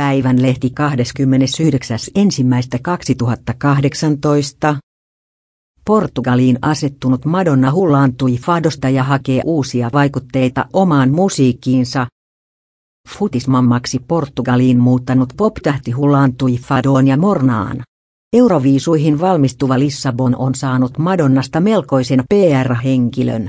Päivän lehti 29.1.2018. Portugaliin asettunut Madonna hullaantui Fadosta ja hakee uusia vaikutteita omaan musiikkiinsa. Futismammaksi Portugaliin muuttanut poptähti hullaantui Fadoon ja Mornaan. Euroviisuihin valmistuva Lissabon on saanut Madonnasta melkoisen PR-henkilön.